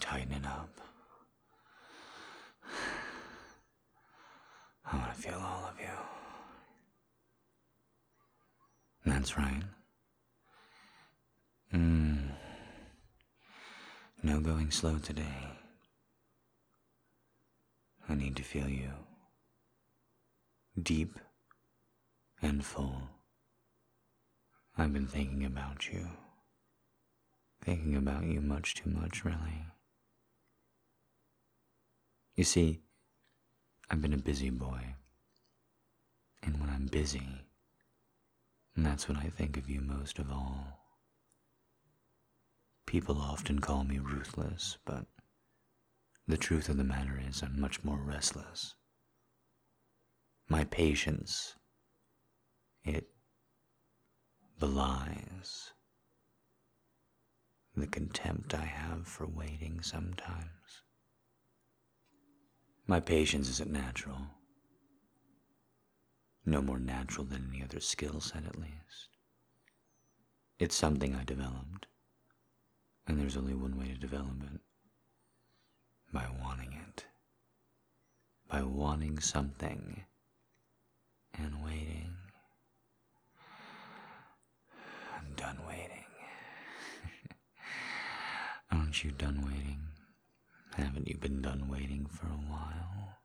Tighten it up. I want to feel all of you. That's right. Mm. No going slow today. I need to feel you. Deep and full. I've been thinking about you. Thinking about you much too much, really. You see, I've been a busy boy. And when I'm busy, that's when I think of you most of all. People often call me ruthless, but the truth of the matter is I'm much more restless. My patience, it belies the contempt I have for waiting sometimes. My patience isn't natural. No more natural than any other skill set, at least. It's something I developed, and there's only one way to develop it by wanting it. By wanting something and waiting. I'm done waiting. You done waiting? Haven't you been done waiting for a while?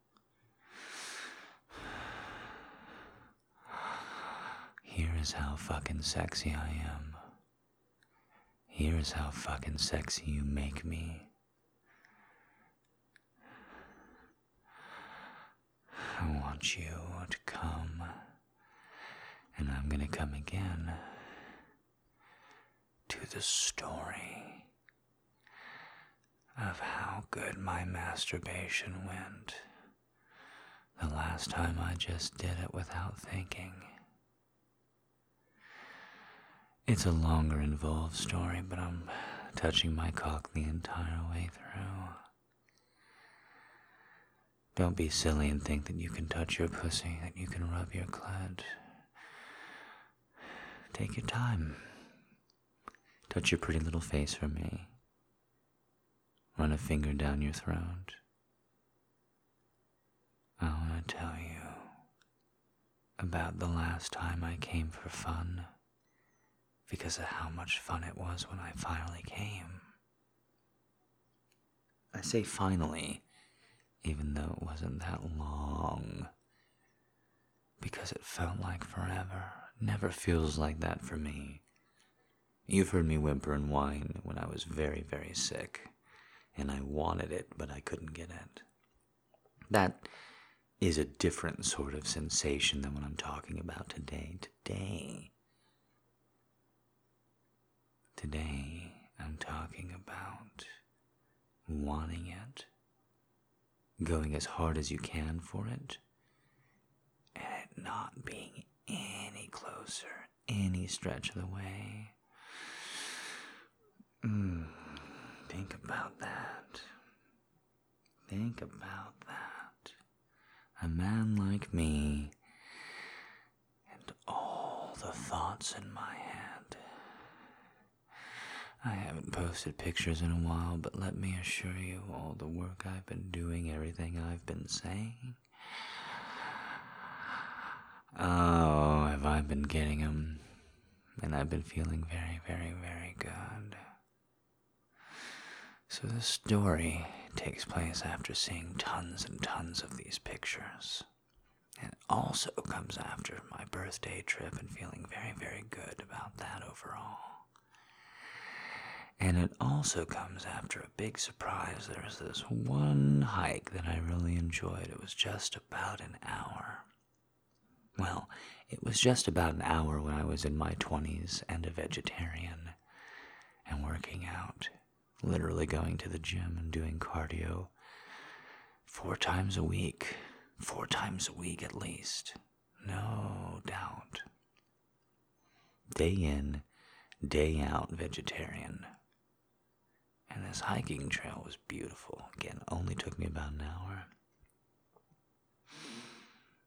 Here is how fucking sexy I am. Here is how fucking sexy you make me. I want you to come, and I'm gonna come again to the story of how good my masturbation went the last time I just did it without thinking. It's a longer involved story, but I'm touching my cock the entire way through. Don't be silly and think that you can touch your pussy, that you can rub your clit. Take your time. Touch your pretty little face for me. Run a finger down your throat. I want to tell you about the last time I came for fun because of how much fun it was when I finally came. I say finally, even though it wasn't that long, because it felt like forever. Never feels like that for me. You've heard me whimper and whine when I was very, very sick, and I wanted it, but I couldn't get it. That is a different sort of sensation than what I'm talking about today. Today, today, I'm talking about wanting it, going as hard as you can for it, and it not being any closer, any stretch of the way. Mm, think about that. Think about that. A man like me and all the thoughts in my head. I haven't posted pictures in a while, but let me assure you all the work I've been doing, everything I've been saying. Oh, have I been getting them? And I've been feeling very, very, very good. So the story takes place after seeing tons and tons of these pictures. And it also comes after my birthday trip and feeling very, very good about that overall. And it also comes after a big surprise. There was this one hike that I really enjoyed. It was just about an hour. Well, it was just about an hour when I was in my 20s and a vegetarian and working out, literally going to the gym and doing cardio four times a week, four times a week at least, no doubt. Day in, day out vegetarian. And this hiking trail was beautiful. Again, only took me about an hour.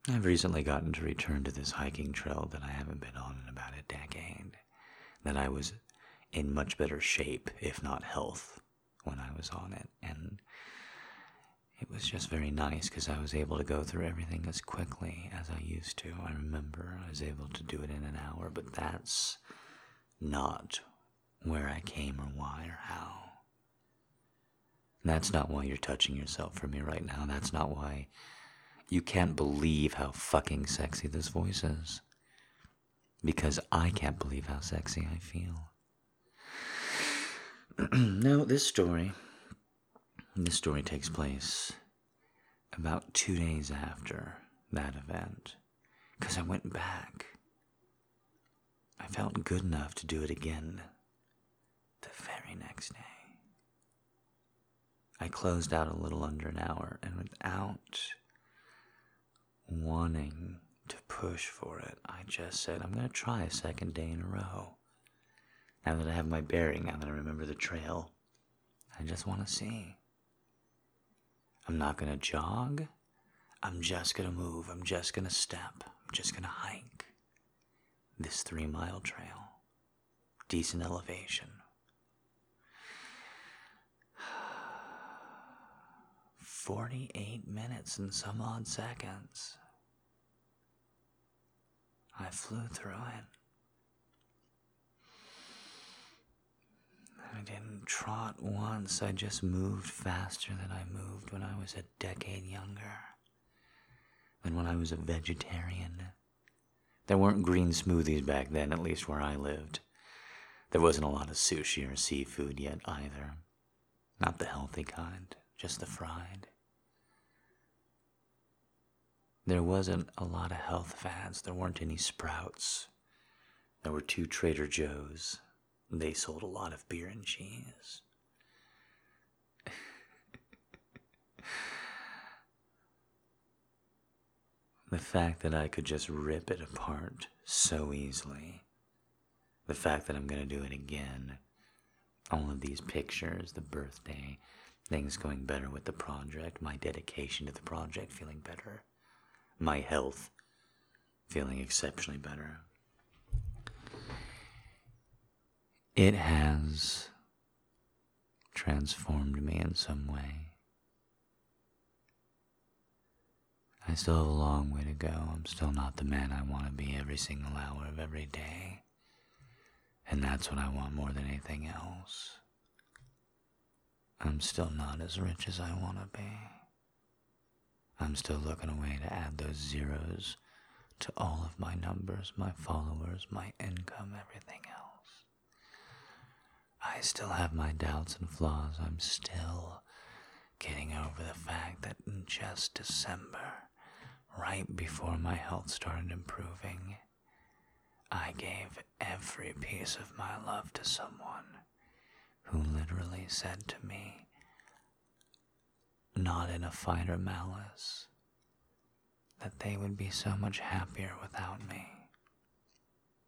I've recently gotten to return to this hiking trail that I haven't been on in about a decade. That I was in much better shape, if not health, when I was on it, and it was just very nice because I was able to go through everything as quickly as I used to. I remember I was able to do it in an hour, but that's not where I came or why or how. That's not why you're touching yourself for me right now. That's not why you can't believe how fucking sexy this voice is. Because I can't believe how sexy I feel. no, this story this story takes place about two days after that event. Because I went back. I felt good enough to do it again the very next day. I closed out a little under an hour, and without wanting to push for it, I just said, I'm going to try a second day in a row. Now that I have my bearing, now that I remember the trail, I just want to see. I'm not going to jog. I'm just going to move. I'm just going to step. I'm just going to hike this three mile trail. Decent elevation. Forty-eight minutes and some odd seconds. I flew through it. I didn't trot once, I just moved faster than I moved when I was a decade younger. Than when I was a vegetarian. There weren't green smoothies back then, at least where I lived. There wasn't a lot of sushi or seafood yet either. Not the healthy kind, just the fried. There wasn't a lot of health fads. There weren't any sprouts. There were two Trader Joe's they sold a lot of beer and cheese. the fact that I could just rip it apart so easily. The fact that I'm going to do it again. All of these pictures, the birthday, things going better with the project, my dedication to the project feeling better, my health feeling exceptionally better. It has transformed me in some way. I still have a long way to go. I'm still not the man I want to be every single hour of every day. And that's what I want more than anything else. I'm still not as rich as I want to be. I'm still looking a way to add those zeros to all of my numbers, my followers, my income, everything else. I still have my doubts and flaws. I'm still getting over the fact that in just December, right before my health started improving, I gave every piece of my love to someone who literally said to me, not in a fight or malice, that they would be so much happier without me.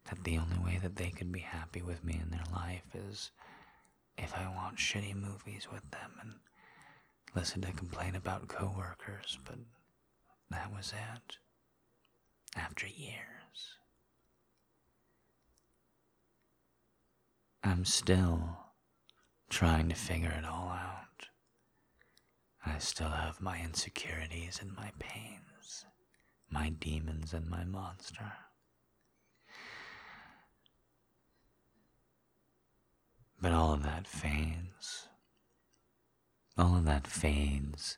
That the only way that they could be happy with me in their life is if I watch shitty movies with them and listen to complain about coworkers, but that was it. After years. I'm still trying to figure it all out. I still have my insecurities and my pains, my demons and my monster. But all of that fades. All of that fades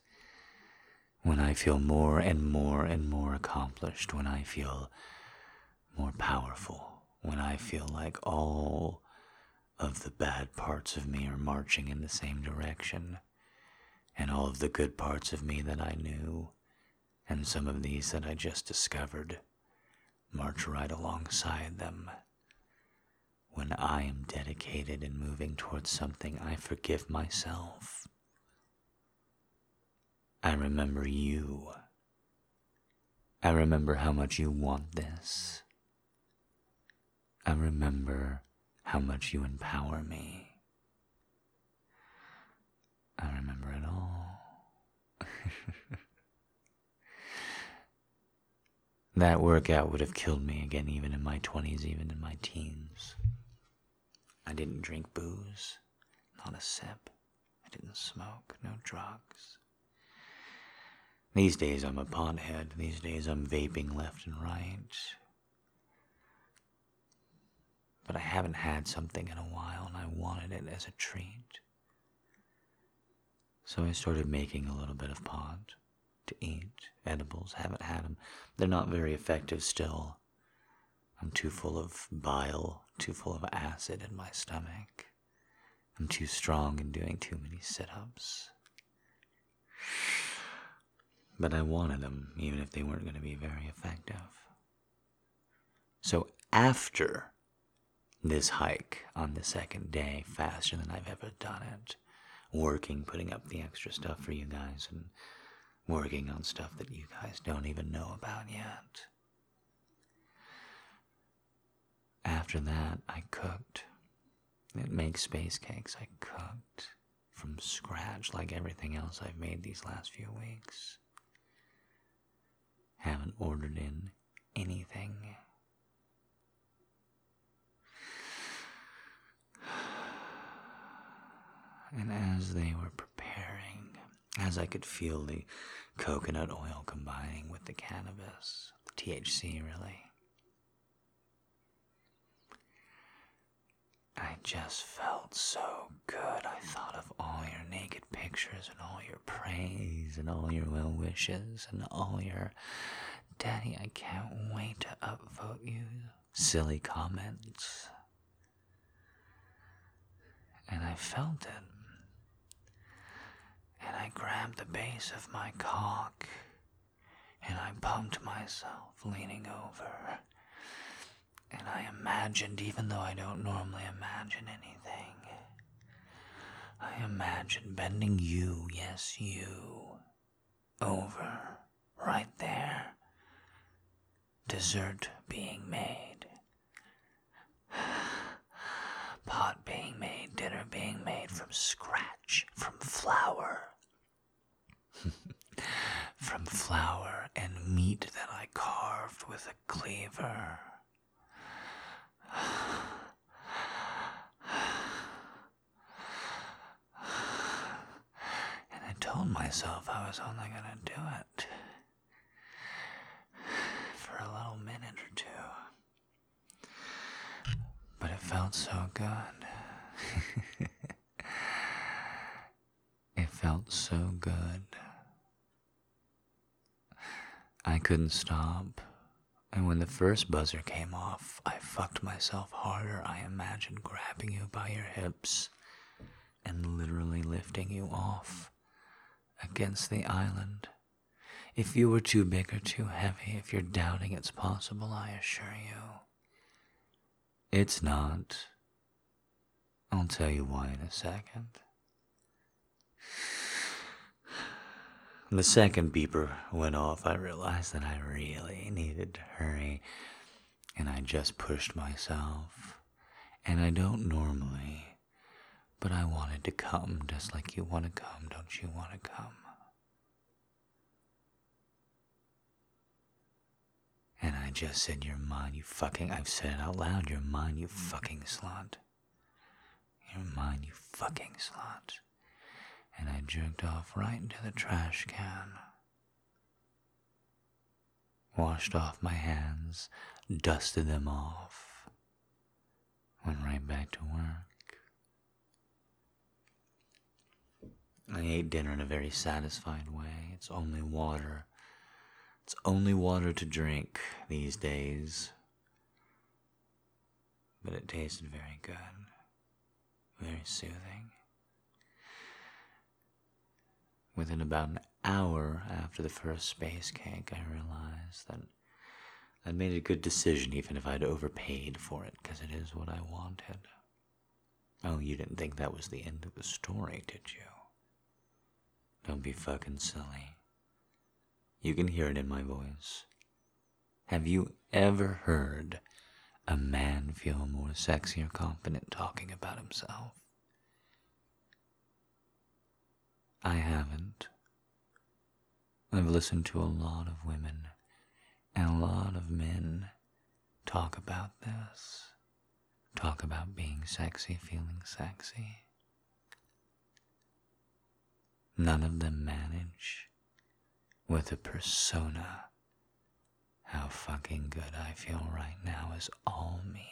when I feel more and more and more accomplished, when I feel more powerful, when I feel like all of the bad parts of me are marching in the same direction, and all of the good parts of me that I knew, and some of these that I just discovered, march right alongside them when I am dedicated and moving towards something, I forgive myself. I remember you. I remember how much you want this. I remember how much you empower me. I remember it all. that workout would have killed me again, even in my 20s, even in my teens. I didn't drink booze, not a sip. I didn't smoke, no drugs. These days I'm a pothead. These days I'm vaping left and right. But I haven't had something in a while and I wanted it as a treat. So I started making a little bit of pot to eat. Edibles, haven't had them. They're not very effective still. I'm too full of bile, too full of acid in my stomach. I'm too strong and doing too many sit ups. But I wanted them, even if they weren't going to be very effective. So after this hike on the second day, faster than I've ever done it, working, putting up the extra stuff for you guys, and working on stuff that you guys don't even know about yet. After that, I cooked. It makes space cakes. I cooked from scratch like everything else I've made these last few weeks. Haven't ordered in anything. And as they were preparing, as I could feel the coconut oil combining with the cannabis, the THC really, I just felt so good. I thought of all your naked pictures and all your praise and all your well wishes and all your Daddy, I can't wait to upvote you silly comments. And I felt it. And I grabbed the base of my cock and I pumped myself leaning over and I imagined, even though I don't normally imagine anything, I imagined bending you, yes, you, over, right there. Dessert being made. Pot being made, dinner being made from scratch, from flour. from flour and meat that I carved with a cleaver. And I told myself I was only to do it for a little minute or two. But it felt so good. it felt so good. I couldn't stop. And when the first buzzer came off, I fucked myself harder. I imagined grabbing you by your hips and literally lifting you off against the island. If you were too big or too heavy, if you're doubting it's possible, I assure you, it's not. I'll tell you why in a second. The second beeper went off, I realized that I really needed to hurry, and I just pushed myself. And I don't normally, but I wanted to come just like you want to come, don't you want to come? And I just said, You're mine, you fucking. I've said it out loud, You're mine, you fucking slut. You're mine, you fucking slut and I jerked off right into the trash can. Washed off my hands, dusted them off, went right back to work. I ate dinner in a very satisfied way. It's only water. It's only water to drink these days. But it tasted very good, very soothing. Within about an hour after the first space cake, I realized that I'd made a good decision even if I'd overpaid for it, because it is what I wanted. Oh, you didn't think that was the end of the story, did you? Don't be fucking silly. You can hear it in my voice. Have you ever heard a man feel more sexy or confident talking about himself? I haven't. I've listened to a lot of women and a lot of men talk about this. Talk about being sexy, feeling sexy. none of them manage with a persona. How fucking good I feel right now is all me.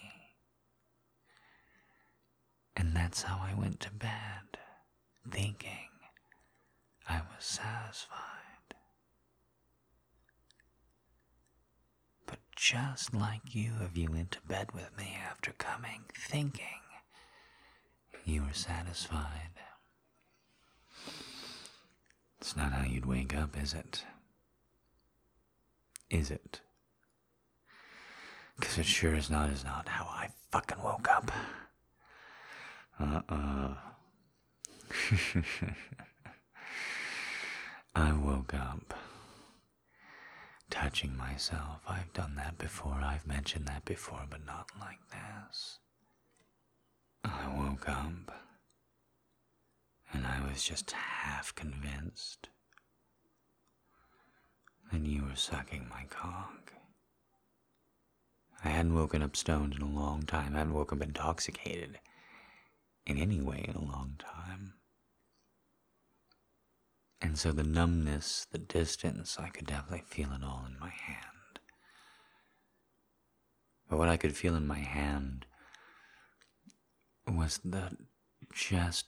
And that's how I went to bed, thinking I was satisfied. But just like you, if you went to bed with me after coming, thinking you were satisfied. It's not how you'd wake up, is it? Is it? Because it sure is not is not how I fucking woke up. Uh-uh. I woke up touching myself. I've done that before. I've mentioned that before, but not like this. I woke up and I was just half convinced that you were sucking my cock. I hadn't woken up stoned in a long time. I hadn't woken up intoxicated in any way in a long time. And so the numbness, the distance, I could definitely feel it all in my hand. But what I could feel in my hand was the just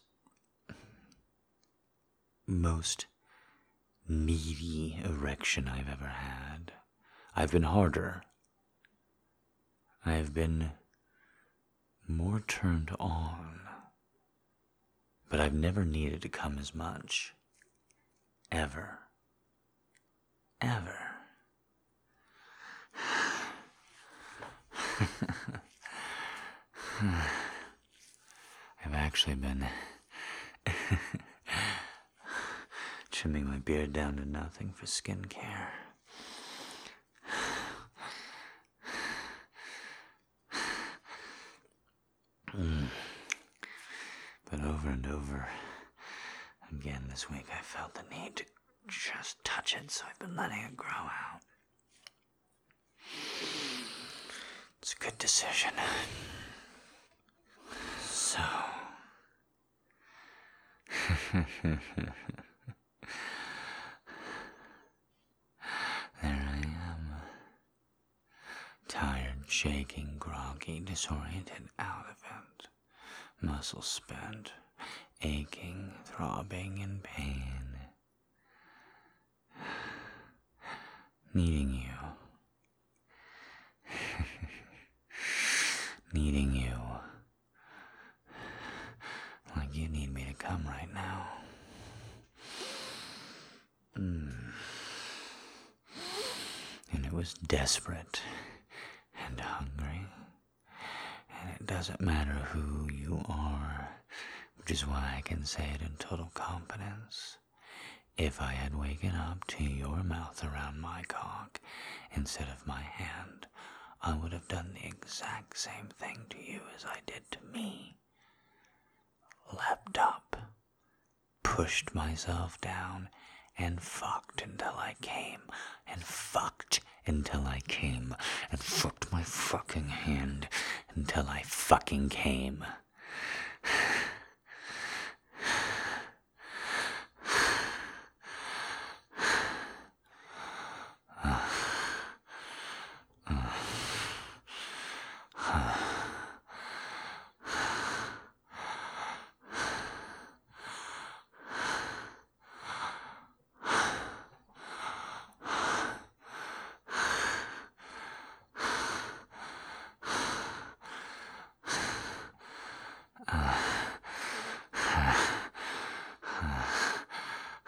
most meaty erection I've ever had. I've been harder. I've been more turned on. But I've never needed to come as much. Ever. Ever. I've actually been trimming my beard down to nothing for skincare. Mm. But over and over again this week, I felt the need to just touch it, so I've been letting it grow out. It's a good decision. So. There I am. Tired, shaking, groggy, disoriented, out of it. Muscles spent, aching, throbbing in pain. Needing you. Needing you. Like you need me to come right now. Mm. And it was desperate and hungry. And it doesn't matter who you are, which is why I can say it in total confidence. If I had waken up to your mouth around my cock instead of my hand, I would have done the exact same thing to you as I did to me. Leapt up, pushed myself down, and fucked until I came, and fucked until I came, and fucked my fucking hand until I fucking came.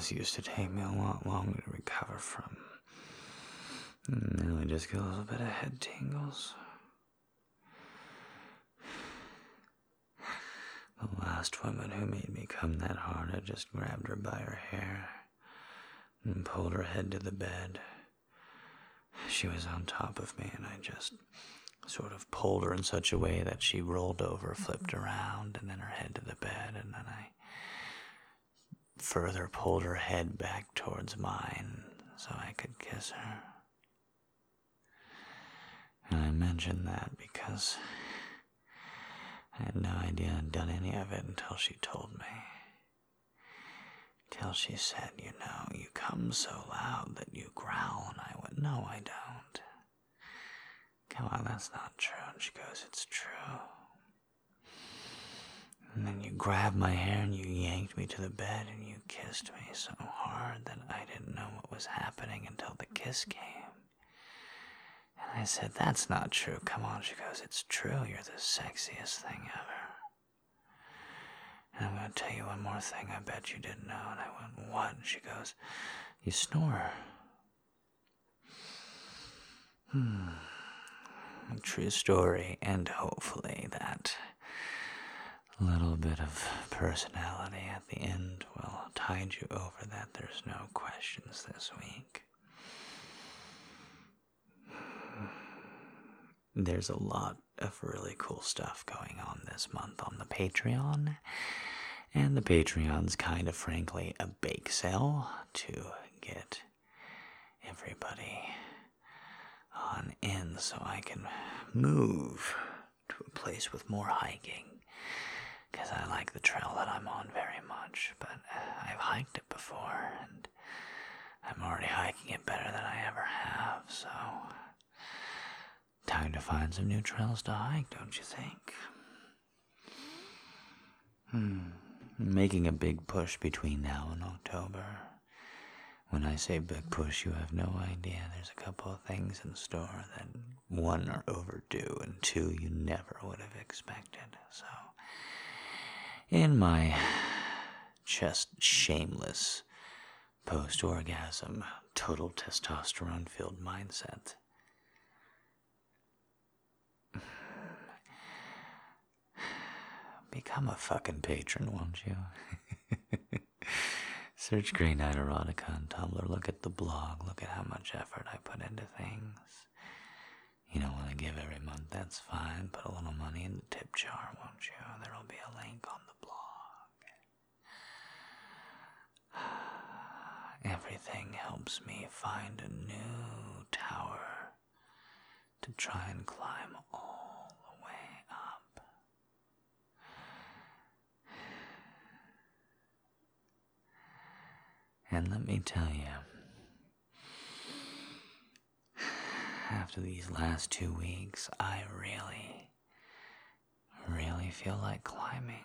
this used to take me a lot longer to recover from? Now I just get a little bit of head tingles. The last woman who made me come that hard, I just grabbed her by her hair and pulled her head to the bed. She was on top of me, and I just sort of pulled her in such a way that she rolled over, flipped mm-hmm. around, and then her head to the bed, and then I further pulled her head back towards mine so I could kiss her. And I mentioned that because I had no idea I'd done any of it until she told me. Till she said, You know, you come so loud that you growl. And I went, No, I don't. Come on, that's not true. And she goes, It's true. And then you grabbed my hair and you yanked me to the bed and you kissed me so hard that I didn't know what was happening until the kiss came. And I said, That's not true. Come on. She goes, It's true. You're the sexiest thing ever. And I'm going to tell you one more thing I bet you didn't know. And I went, What? And she goes, You snore. Hmm. True story, and hopefully that little bit of personality at the end will tide you over that there's no questions this week. There's a lot of really cool stuff going on this month on the Patreon. And the Patreon's kind of frankly a bake sale to get everybody on in so I can move to a place with more hiking. Because I like the trail that I'm on very much, but I've hiked it before and I'm already hiking it better than I ever have, so time to find some new trails to hike, don't you think? Hmm. Making a big push between now and October. When I say big push, you have no idea. There's a couple of things in store that one are overdue, and two you never would have expected. So, in my just shameless post orgasm, total testosterone filled mindset, become a fucking patron, won't you? Search Grey Night Erotica on Tumblr. Look at the blog. Look at how much effort I put into things. You don't want to give every month, that's fine. Put a little money in the tip jar, won't you? There'll be a link on the blog. Everything helps me find a new tower to try and climb all the way up. And let me tell you, after these last two weeks, I really, really feel like climbing.